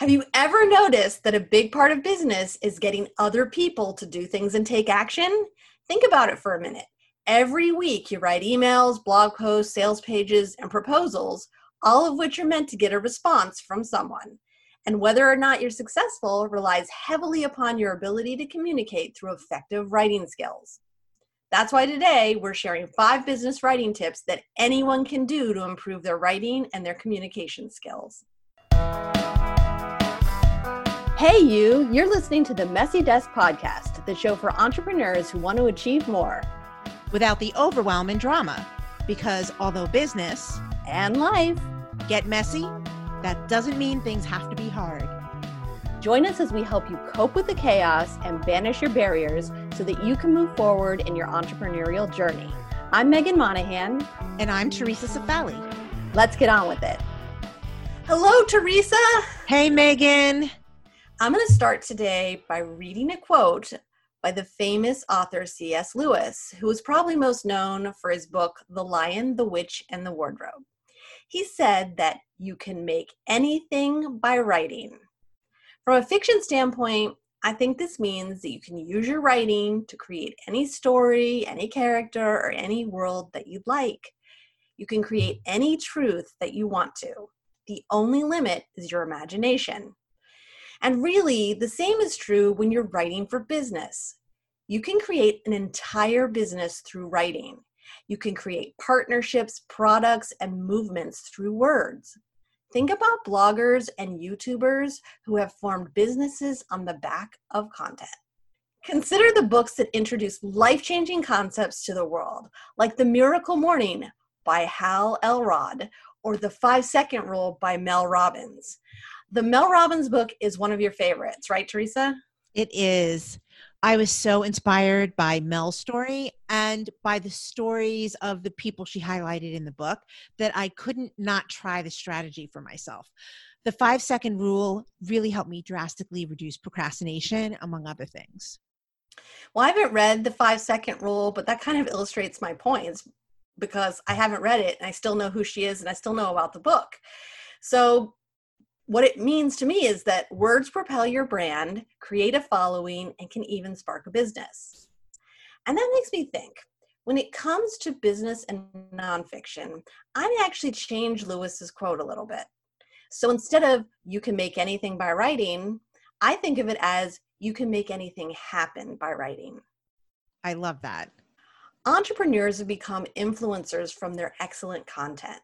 Have you ever noticed that a big part of business is getting other people to do things and take action? Think about it for a minute. Every week, you write emails, blog posts, sales pages, and proposals, all of which are meant to get a response from someone. And whether or not you're successful relies heavily upon your ability to communicate through effective writing skills. That's why today we're sharing five business writing tips that anyone can do to improve their writing and their communication skills. Hey, you, you're listening to the Messy Desk Podcast, the show for entrepreneurs who want to achieve more without the overwhelm and drama. Because although business and life get messy, that doesn't mean things have to be hard. Join us as we help you cope with the chaos and banish your barriers so that you can move forward in your entrepreneurial journey. I'm Meghan Monaghan. And I'm Theresa Cifali. Let's get on with it. Hello, Theresa. Hey, Meghan. I'm going to start today by reading a quote by the famous author C.S. Lewis, who is probably most known for his book, The Lion, the Witch, and the Wardrobe. He said that you can make anything by writing. From a fiction standpoint, I think this means that you can use your writing to create any story, any character, or any world that you'd like. You can create any truth that you want to. The only limit is your imagination. And really, the same is true when you're writing for business. You can create an entire business through writing. You can create partnerships, products, and movements through words. Think about bloggers and YouTubers who have formed businesses on the back of content. Consider the books that introduce life changing concepts to the world, like The Miracle Morning by Hal Elrod or The Five Second Rule by Mel Robbins. The Mel Robbins book is one of your favorites, right, Theresa? It is. I was so inspired by Mel's story and by the stories of the people she highlighted in the book that I couldn't not try the strategy for myself. The five second rule really helped me drastically reduce procrastination, among other things. Well, I haven't read the five second rule, but that kind of illustrates my points because I haven't read it and I still know who she is and I still know about the book. So what it means to me is that words propel your brand, create a following, and can even spark a business. And that makes me think when it comes to business and nonfiction, I actually change Lewis's quote a little bit. So instead of you can make anything by writing, I think of it as you can make anything happen by writing. I love that. Entrepreneurs have become influencers from their excellent content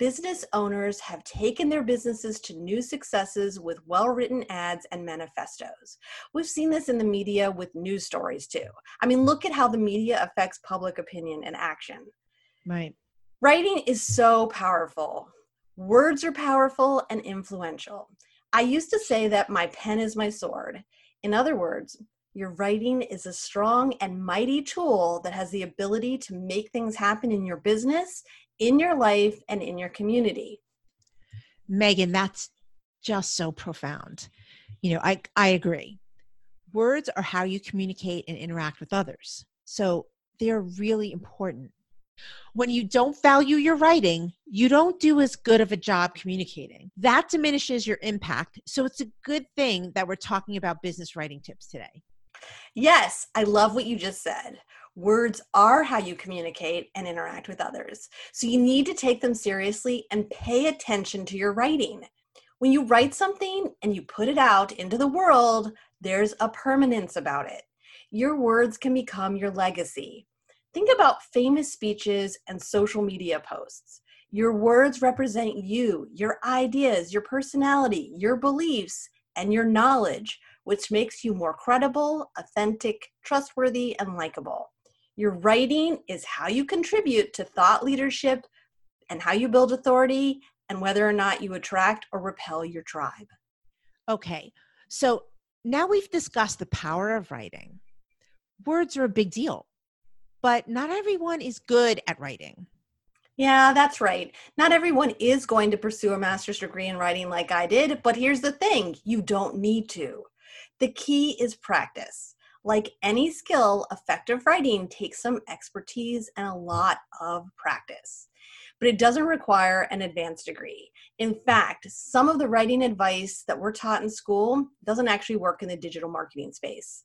business owners have taken their businesses to new successes with well written ads and manifestos. We've seen this in the media with news stories too. I mean, look at how the media affects public opinion and action. Right. Writing is so powerful. Words are powerful and influential. I used to say that my pen is my sword. In other words, your writing is a strong and mighty tool that has the ability to make things happen in your business in your life and in your community. Meghan, that's just so profound. You know, I, I agree. Words are how you communicate and interact with others. So they're really important. When you don't value your writing, you don't do as good of a job communicating. That diminishes your impact. So it's a good thing that we're talking about business writing tips today. Yes, I love what you just said. Words are how you communicate and interact with others. So you need to take them seriously and pay attention to your writing. When you write something and you put it out into the world, there's a permanence about it. Your words can become your legacy. Think about famous speeches and social media posts. Your words represent you, your ideas, your personality, your beliefs, and your knowledge, which makes you more credible, authentic, trustworthy, and likable. Your writing is how you contribute to thought leadership and how you build authority and whether or not you attract or repel your tribe. Okay, so now we've discussed the power of writing. Words are a big deal, but not everyone is good at writing. Yeah, that's right. Not everyone is going to pursue a master's degree in writing like I did, but here's the thing you don't need to. The key is practice. Like any skill, effective writing takes some expertise and a lot of practice. but it doesn't require an advanced degree. In fact, some of the writing advice that we're taught in school doesn't actually work in the digital marketing space.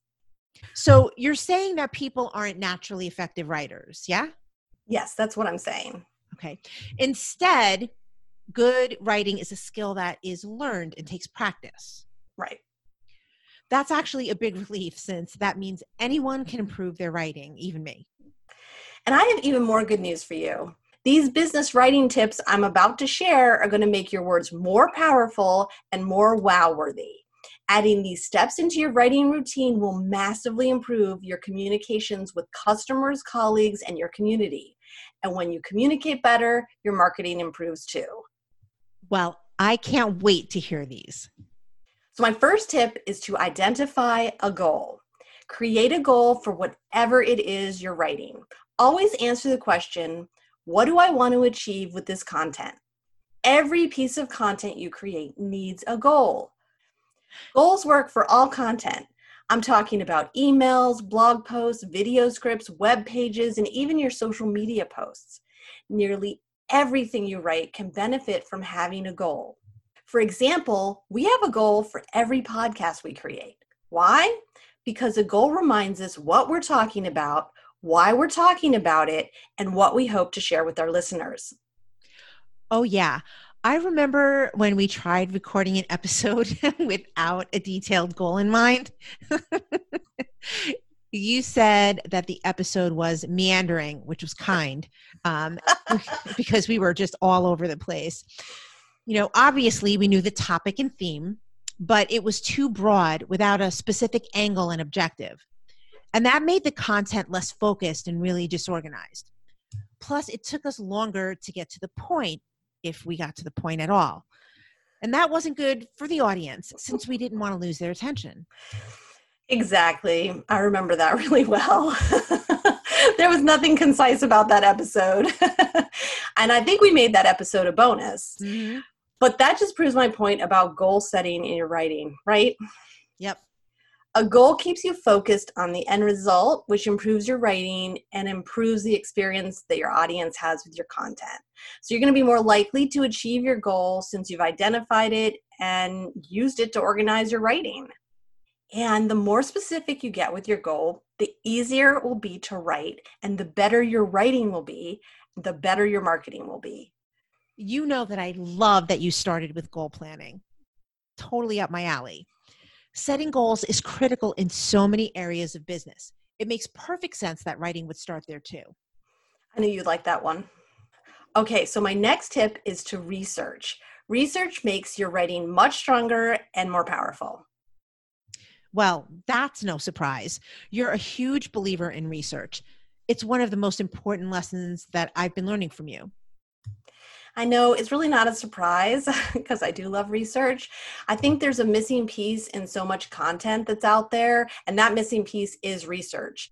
So you're saying that people aren't naturally effective writers, yeah? Yes, that's what I'm saying. Okay. Instead, good writing is a skill that is learned and takes practice. Right. That's actually a big relief since that means anyone can improve their writing, even me. And I have even more good news for you. These business writing tips I'm about to share are going to make your words more powerful and more wow worthy. Adding these steps into your writing routine will massively improve your communications with customers, colleagues, and your community. And when you communicate better, your marketing improves too. Well, I can't wait to hear these. So, my first tip is to identify a goal. Create a goal for whatever it is you're writing. Always answer the question what do I want to achieve with this content? Every piece of content you create needs a goal. Goals work for all content. I'm talking about emails, blog posts, video scripts, web pages, and even your social media posts. Nearly everything you write can benefit from having a goal. For example, we have a goal for every podcast we create. Why? Because a goal reminds us what we're talking about, why we're talking about it, and what we hope to share with our listeners. Oh, yeah. I remember when we tried recording an episode without a detailed goal in mind. you said that the episode was meandering, which was kind um, because we were just all over the place you know, obviously we knew the topic and theme, but it was too broad without a specific angle and objective. And that made the content less focused and really disorganized. Plus, it took us longer to get to the point if we got to the point at all. And that wasn't good for the audience since we didn't want to lose their attention. Exactly. I remember that really well. there was nothing concise about that episode. and I think we made that episode a bonus. Mm-hmm. But that just proves my point about goal setting in your writing, right? Yep. A goal keeps you focused on the end result, which improves your writing and improves the experience that your audience has with your content. So you're going to be more likely to achieve your goal since you've identified it and used it to organize your writing. And the more specific you get with your goal, the easier it will be to write, and the better your writing will be, the better your marketing will be you know that I love that you started with goal planning. Totally up my alley. Setting goals is critical in so many areas of business. It makes perfect sense that writing would start there too. I knew you'd like that one. Okay, so my next tip is to research. Research makes your writing much stronger and more powerful. Well, that's no surprise. You're a huge believer in research. It's one of the most important lessons that I've been learning from you. I know it's really not a surprise because I do love research. I think there's a missing piece in so much content that's out there, and that missing piece is research.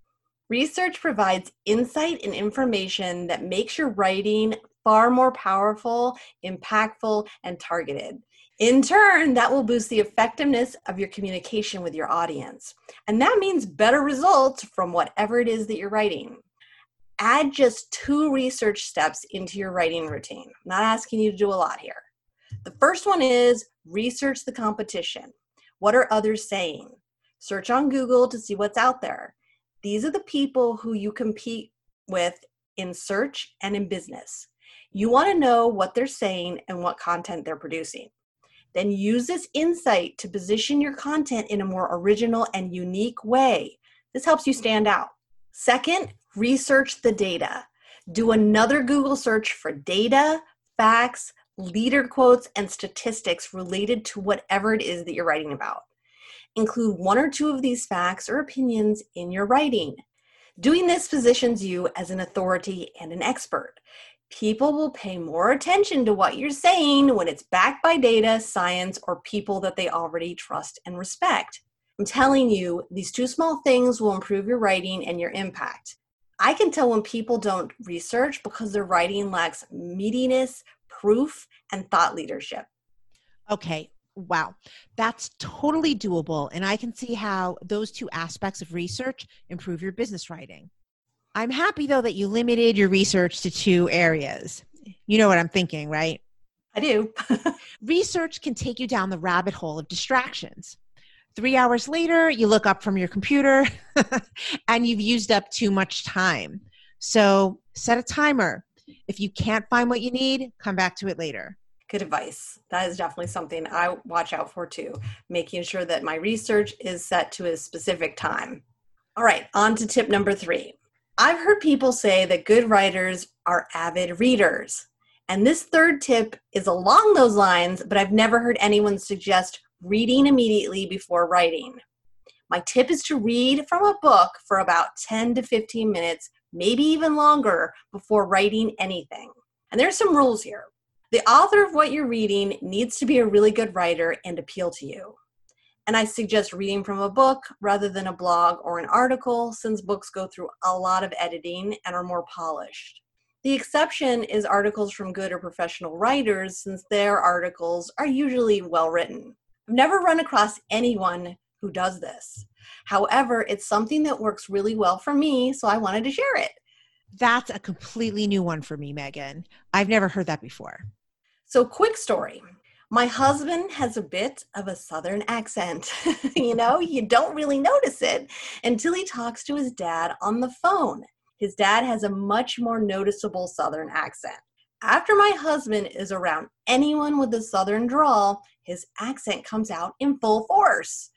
Research provides insight and information that makes your writing far more powerful, impactful, and targeted. In turn, that will boost the effectiveness of your communication with your audience. And that means better results from whatever it is that you're writing add just two research steps into your writing routine. I'm not asking you to do a lot here. The first one is research the competition. What are others saying? Search on Google to see what's out there. These are the people who you compete with in search and in business. You want to know what they're saying and what content they're producing. Then use this insight to position your content in a more original and unique way. This helps you stand out. Second, research the data. Do another Google search for data, facts, leader quotes, and statistics related to whatever it is that you're writing about. Include one or two of these facts or opinions in your writing. Doing this positions you as an authority and an expert. People will pay more attention to what you're saying when it's backed by data, science, or people that they already trust and respect. I'm telling you, these two small things will improve your writing and your impact. I can tell when people don't research because their writing lacks meatiness, proof, and thought leadership. Okay, wow. That's totally doable. And I can see how those two aspects of research improve your business writing. I'm happy though that you limited your research to two areas. You know what I'm thinking, right? I do. Research can take you down the rabbit hole of distractions. Three hours later, you look up from your computer and you've used up too much time. So set a timer. If you can't find what you need, come back to it later. Good advice. That is definitely something I watch out for too, making sure that my research is set to a specific time. All right, on to tip number three. I've heard people say that good writers are avid readers. And this third tip is along those lines, but I've never heard anyone suggest reading immediately before writing. My tip is to read from a book for about 10 to 15 minutes, maybe even longer, before writing anything. And there's some rules here. The author of what you're reading needs to be a really good writer and appeal to you. And I suggest reading from a book rather than a blog or an article, since books go through a lot of editing and are more polished. The exception is articles from good or professional writers, since their articles are usually well written. I've never run across anyone who does this. However, it's something that works really well for me, so I wanted to share it. That's a completely new one for me, Meghan. I've never heard that before. So, quick story. My husband has a bit of a southern accent. you know, you don't really notice it until he talks to his dad on the phone. His dad has a much more noticeable Southern accent. After my husband is around anyone with a Southern drawl, his accent comes out in full force.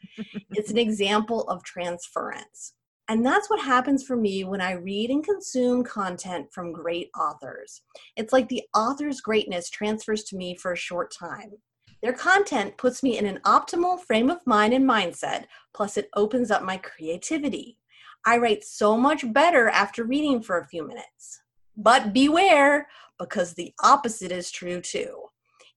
it's an example of transference. And that's what happens for me when I read and consume content from great authors. It's like the author's greatness transfers to me for a short time. Their content puts me in an optimal frame of mind and mindset, plus, it opens up my creativity. I write so much better after reading for a few minutes. But beware, because the opposite is true too.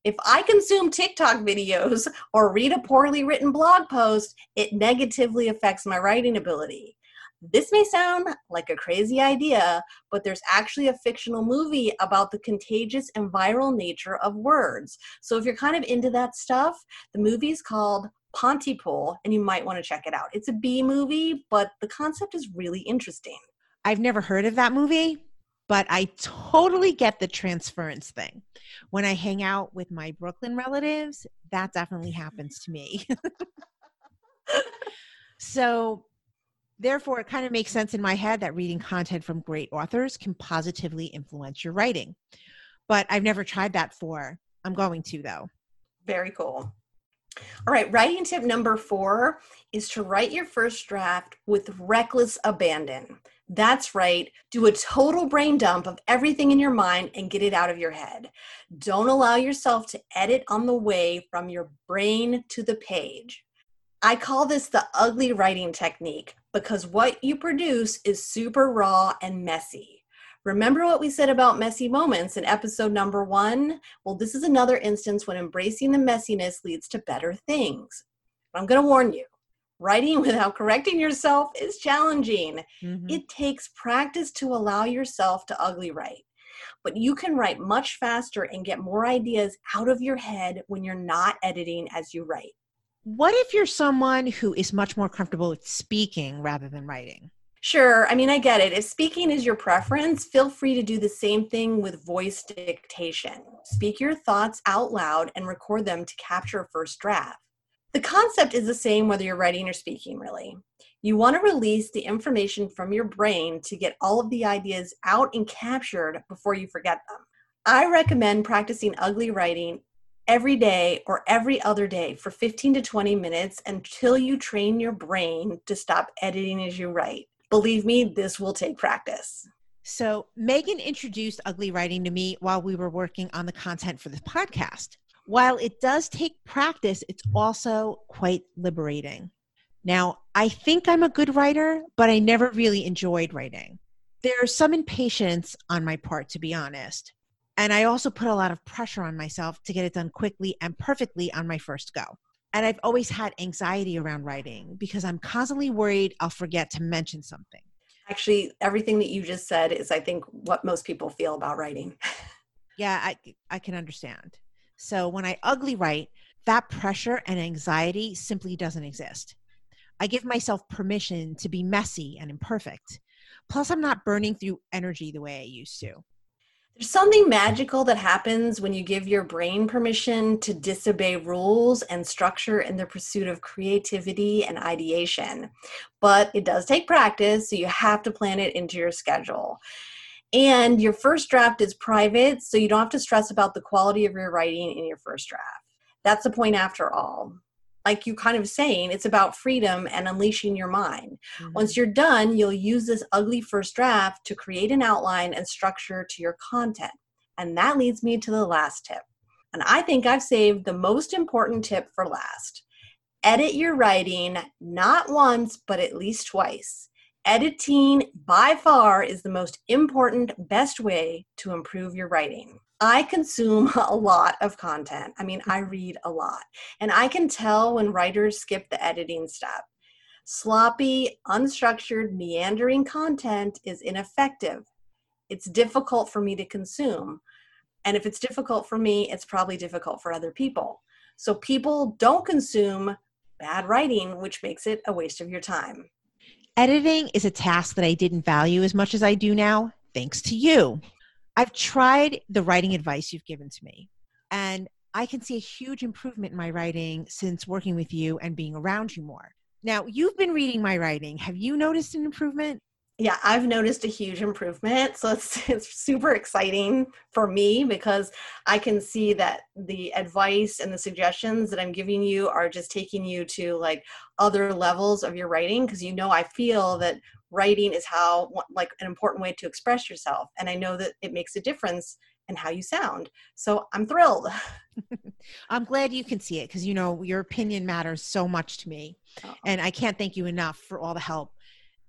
If I consume TikTok videos or read a poorly written blog post, it negatively affects my writing ability. This may sound like a crazy idea, but there's actually a fictional movie about the contagious and viral nature of words. So if you're kind of into that stuff, the movie is called Pontypool, and you might want to check it out. It's a B movie, but the concept is really interesting. I've never heard of that movie, but I totally get the transference thing. When I hang out with my Brooklyn relatives, that definitely happens to me. so, therefore, it kind of makes sense in my head that reading content from great authors can positively influence your writing. But I've never tried that for. I'm going to, though. Very cool. All right, writing tip number four is to write your first draft with reckless abandon. That's right, do a total brain dump of everything in your mind and get it out of your head. Don't allow yourself to edit on the way from your brain to the page. I call this the ugly writing technique because what you produce is super raw and messy. Remember what we said about messy moments in episode number one? Well, this is another instance when embracing the messiness leads to better things. I'm going to warn you writing without correcting yourself is challenging. Mm-hmm. It takes practice to allow yourself to ugly write. But you can write much faster and get more ideas out of your head when you're not editing as you write. What if you're someone who is much more comfortable with speaking rather than writing? Sure. I mean, I get it. If speaking is your preference, feel free to do the same thing with voice dictation. Speak your thoughts out loud and record them to capture a first draft. The concept is the same whether you're writing or speaking, really. You want to release the information from your brain to get all of the ideas out and captured before you forget them. I recommend practicing ugly writing every day or every other day for 15 to 20 minutes until you train your brain to stop editing as you write. Believe me, this will take practice. So, Meghan introduced ugly writing to me while we were working on the content for this podcast. While it does take practice, it's also quite liberating. Now, I think I'm a good writer, but I never really enjoyed writing. There's some impatience on my part, to be honest. And I also put a lot of pressure on myself to get it done quickly and perfectly on my first go and I've always had anxiety around writing because I'm constantly worried I'll forget to mention something. Actually, everything that you just said is, I think, what most people feel about writing. yeah, I, I can understand. So when I ugly write, that pressure and anxiety simply doesn't exist. I give myself permission to be messy and imperfect. Plus, I'm not burning through energy the way I used to. There's something magical that happens when you give your brain permission to disobey rules and structure in the pursuit of creativity and ideation. But it does take practice, so you have to plan it into your schedule. And your first draft is private, so you don't have to stress about the quality of your writing in your first draft. That's the point after all like you kind of saying, it's about freedom and unleashing your mind. Mm-hmm. Once you're done, you'll use this ugly first draft to create an outline and structure to your content. And that leads me to the last tip. And I think I've saved the most important tip for last. Edit your writing not once, but at least twice. Editing by far is the most important, best way to improve your writing. I consume a lot of content. I mean, I read a lot. And I can tell when writers skip the editing step. Sloppy, unstructured, meandering content is ineffective. It's difficult for me to consume. And if it's difficult for me, it's probably difficult for other people. So people don't consume bad writing, which makes it a waste of your time. Editing is a task that I didn't value as much as I do now, thanks to you. I've tried the writing advice you've given to me, and I can see a huge improvement in my writing since working with you and being around you more. Now, you've been reading my writing. Have you noticed an improvement? Yeah, I've noticed a huge improvement. So it's it's super exciting for me because I can see that the advice and the suggestions that I'm giving you are just taking you to like other levels of your writing because you know I feel that writing is how like an important way to express yourself and i know that it makes a difference in how you sound so i'm thrilled i'm glad you can see it because you know your opinion matters so much to me oh. and i can't thank you enough for all the help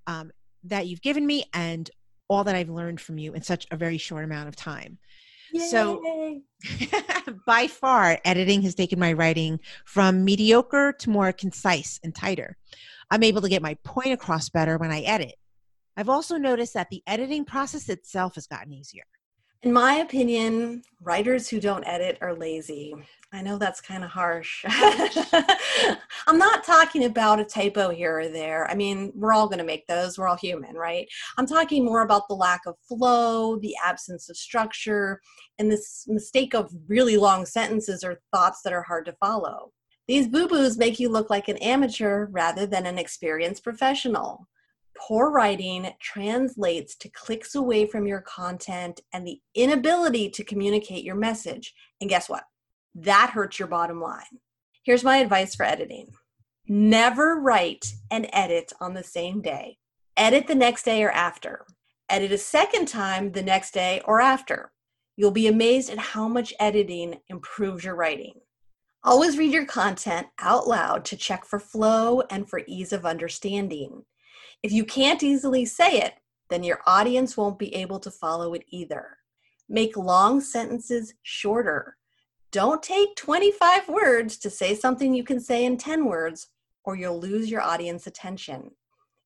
um, that you've given me and all that i've learned from you in such a very short amount of time Yay. So, by far, editing has taken my writing from mediocre to more concise and tighter. I'm able to get my point across better when I edit. I've also noticed that the editing process itself has gotten easier. In my opinion, writers who don't edit are lazy. I know that's kind of harsh. I'm not talking about a typo here or there. I mean, we're all going to make those. We're all human, right? I'm talking more about the lack of flow, the absence of structure, and this mistake of really long sentences or thoughts that are hard to follow. These boo boos make you look like an amateur rather than an experienced professional. Poor writing translates to clicks away from your content and the inability to communicate your message. And guess what? That hurts your bottom line. Here's my advice for editing never write and edit on the same day. Edit the next day or after. Edit a second time the next day or after. You'll be amazed at how much editing improves your writing. Always read your content out loud to check for flow and for ease of understanding. If you can't easily say it, then your audience won't be able to follow it either. Make long sentences shorter. Don't take 25 words to say something you can say in 10 words, or you'll lose your audience attention.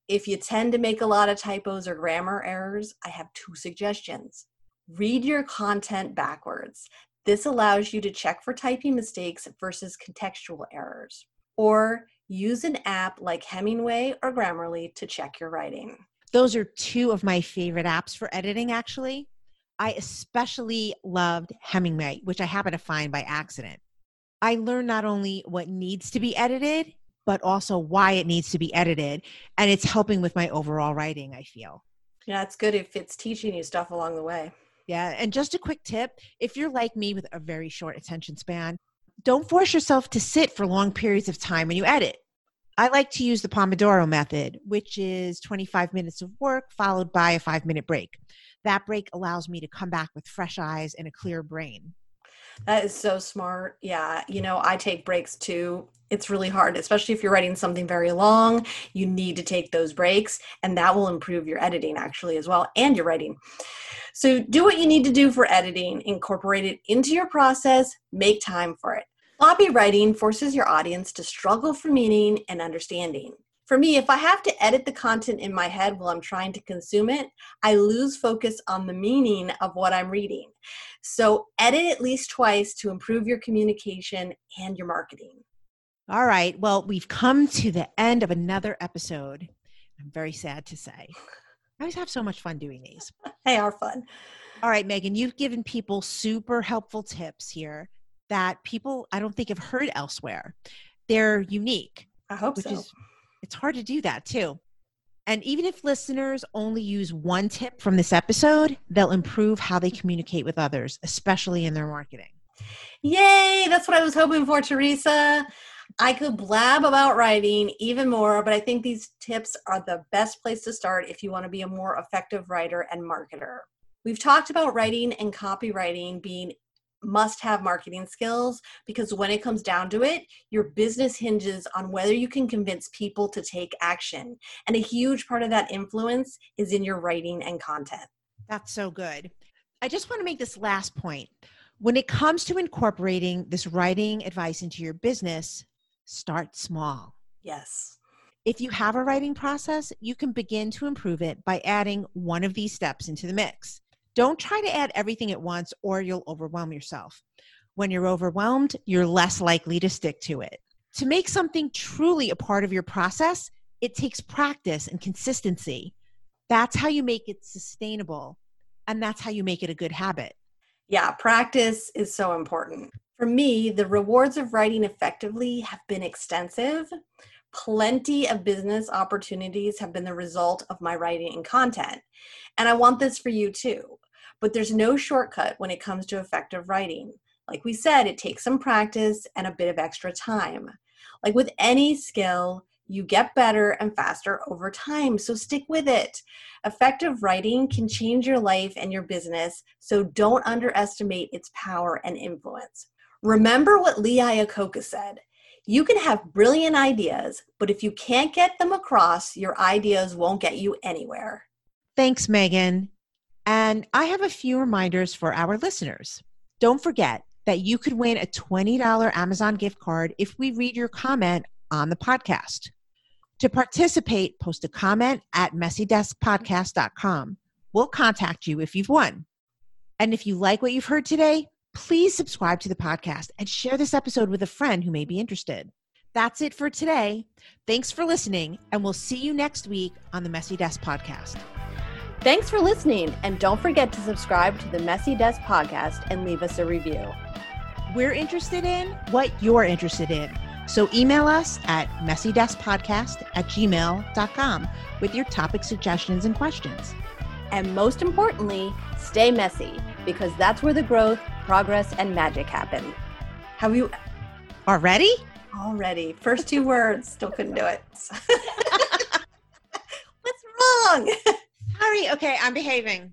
If you tend to make a lot of typos or grammar errors, I have two suggestions. Read your content backwards. This allows you to check for typing mistakes versus contextual errors. Or use an app like Hemingway or Grammarly to check your writing. Those are two of my favorite apps for editing, actually. I especially loved Hemingway, which I happened to find by accident. I learned not only what needs to be edited, but also why it needs to be edited. And it's helping with my overall writing, I feel. Yeah, it's good if it's teaching you stuff along the way. Yeah. And just a quick tip if you're like me with a very short attention span, don't force yourself to sit for long periods of time when you edit. I like to use the Pomodoro method, which is 25 minutes of work followed by a five minute break. That break allows me to come back with fresh eyes and a clear brain. That is so smart. Yeah. You know, I take breaks too. It's really hard, especially if you're writing something very long. You need to take those breaks, and that will improve your editing actually as well and your writing. So do what you need to do for editing, incorporate it into your process, make time for it. Sloppy writing forces your audience to struggle for meaning and understanding. For me, if I have to edit the content in my head while I'm trying to consume it, I lose focus on the meaning of what I'm reading. So, edit at least twice to improve your communication and your marketing. All right. Well, we've come to the end of another episode. I'm very sad to say. I always have so much fun doing these. They are fun. All right, Meghan, you've given people super helpful tips here that people I don't think have heard elsewhere. They're unique. I hope so. is it's hard to do that too. And even if listeners only use one tip from this episode, they'll improve how they communicate with others, especially in their marketing. Yay! That's what I was hoping for, Theresa. I could blab about writing even more, but I think these tips are the best place to start if you want to be a more effective writer and marketer. We've talked about writing and copywriting being must have marketing skills because when it comes down to it, your business hinges on whether you can convince people to take action. And a huge part of that influence is in your writing and content. That's so good. I just want to make this last point. When it comes to incorporating this writing advice into your business, start small. Yes. If you have a writing process, you can begin to improve it by adding one of these steps into the mix. Don't try to add everything at once or you'll overwhelm yourself. When you're overwhelmed, you're less likely to stick to it. To make something truly a part of your process, it takes practice and consistency. That's how you make it sustainable, and that's how you make it a good habit. Yeah, practice is so important. For me, the rewards of writing effectively have been extensive. Plenty of business opportunities have been the result of my writing and content. And I want this for you too. But there's no shortcut when it comes to effective writing. Like we said, it takes some practice and a bit of extra time. Like with any skill, you get better and faster over time, so stick with it. Effective writing can change your life and your business, so don't underestimate its power and influence. Remember what Lee Iacocca said you can have brilliant ideas, but if you can't get them across, your ideas won't get you anywhere. Thanks, Meghan. And I have a few reminders for our listeners. Don't forget that you could win a $20 Amazon gift card if we read your comment on the podcast. To participate, post a comment at messydeskpodcast.com. We'll contact you if you've won. And if you like what you've heard today, please subscribe to the podcast and share this episode with a friend who may be interested. That's it for today. Thanks for listening, and we'll see you next week on the Messy Desk Podcast. Thanks for listening, and don't forget to subscribe to the Messy Desk podcast and leave us a review. We're interested in what you're interested in. So email us at messydeskpodcast at gmail.com with your topic suggestions and questions. And most importantly, stay messy because that's where the growth, progress, and magic happen. Have you Already? already? First two words, still couldn't do it. What's wrong? Sorry. Okay, I'm behaving.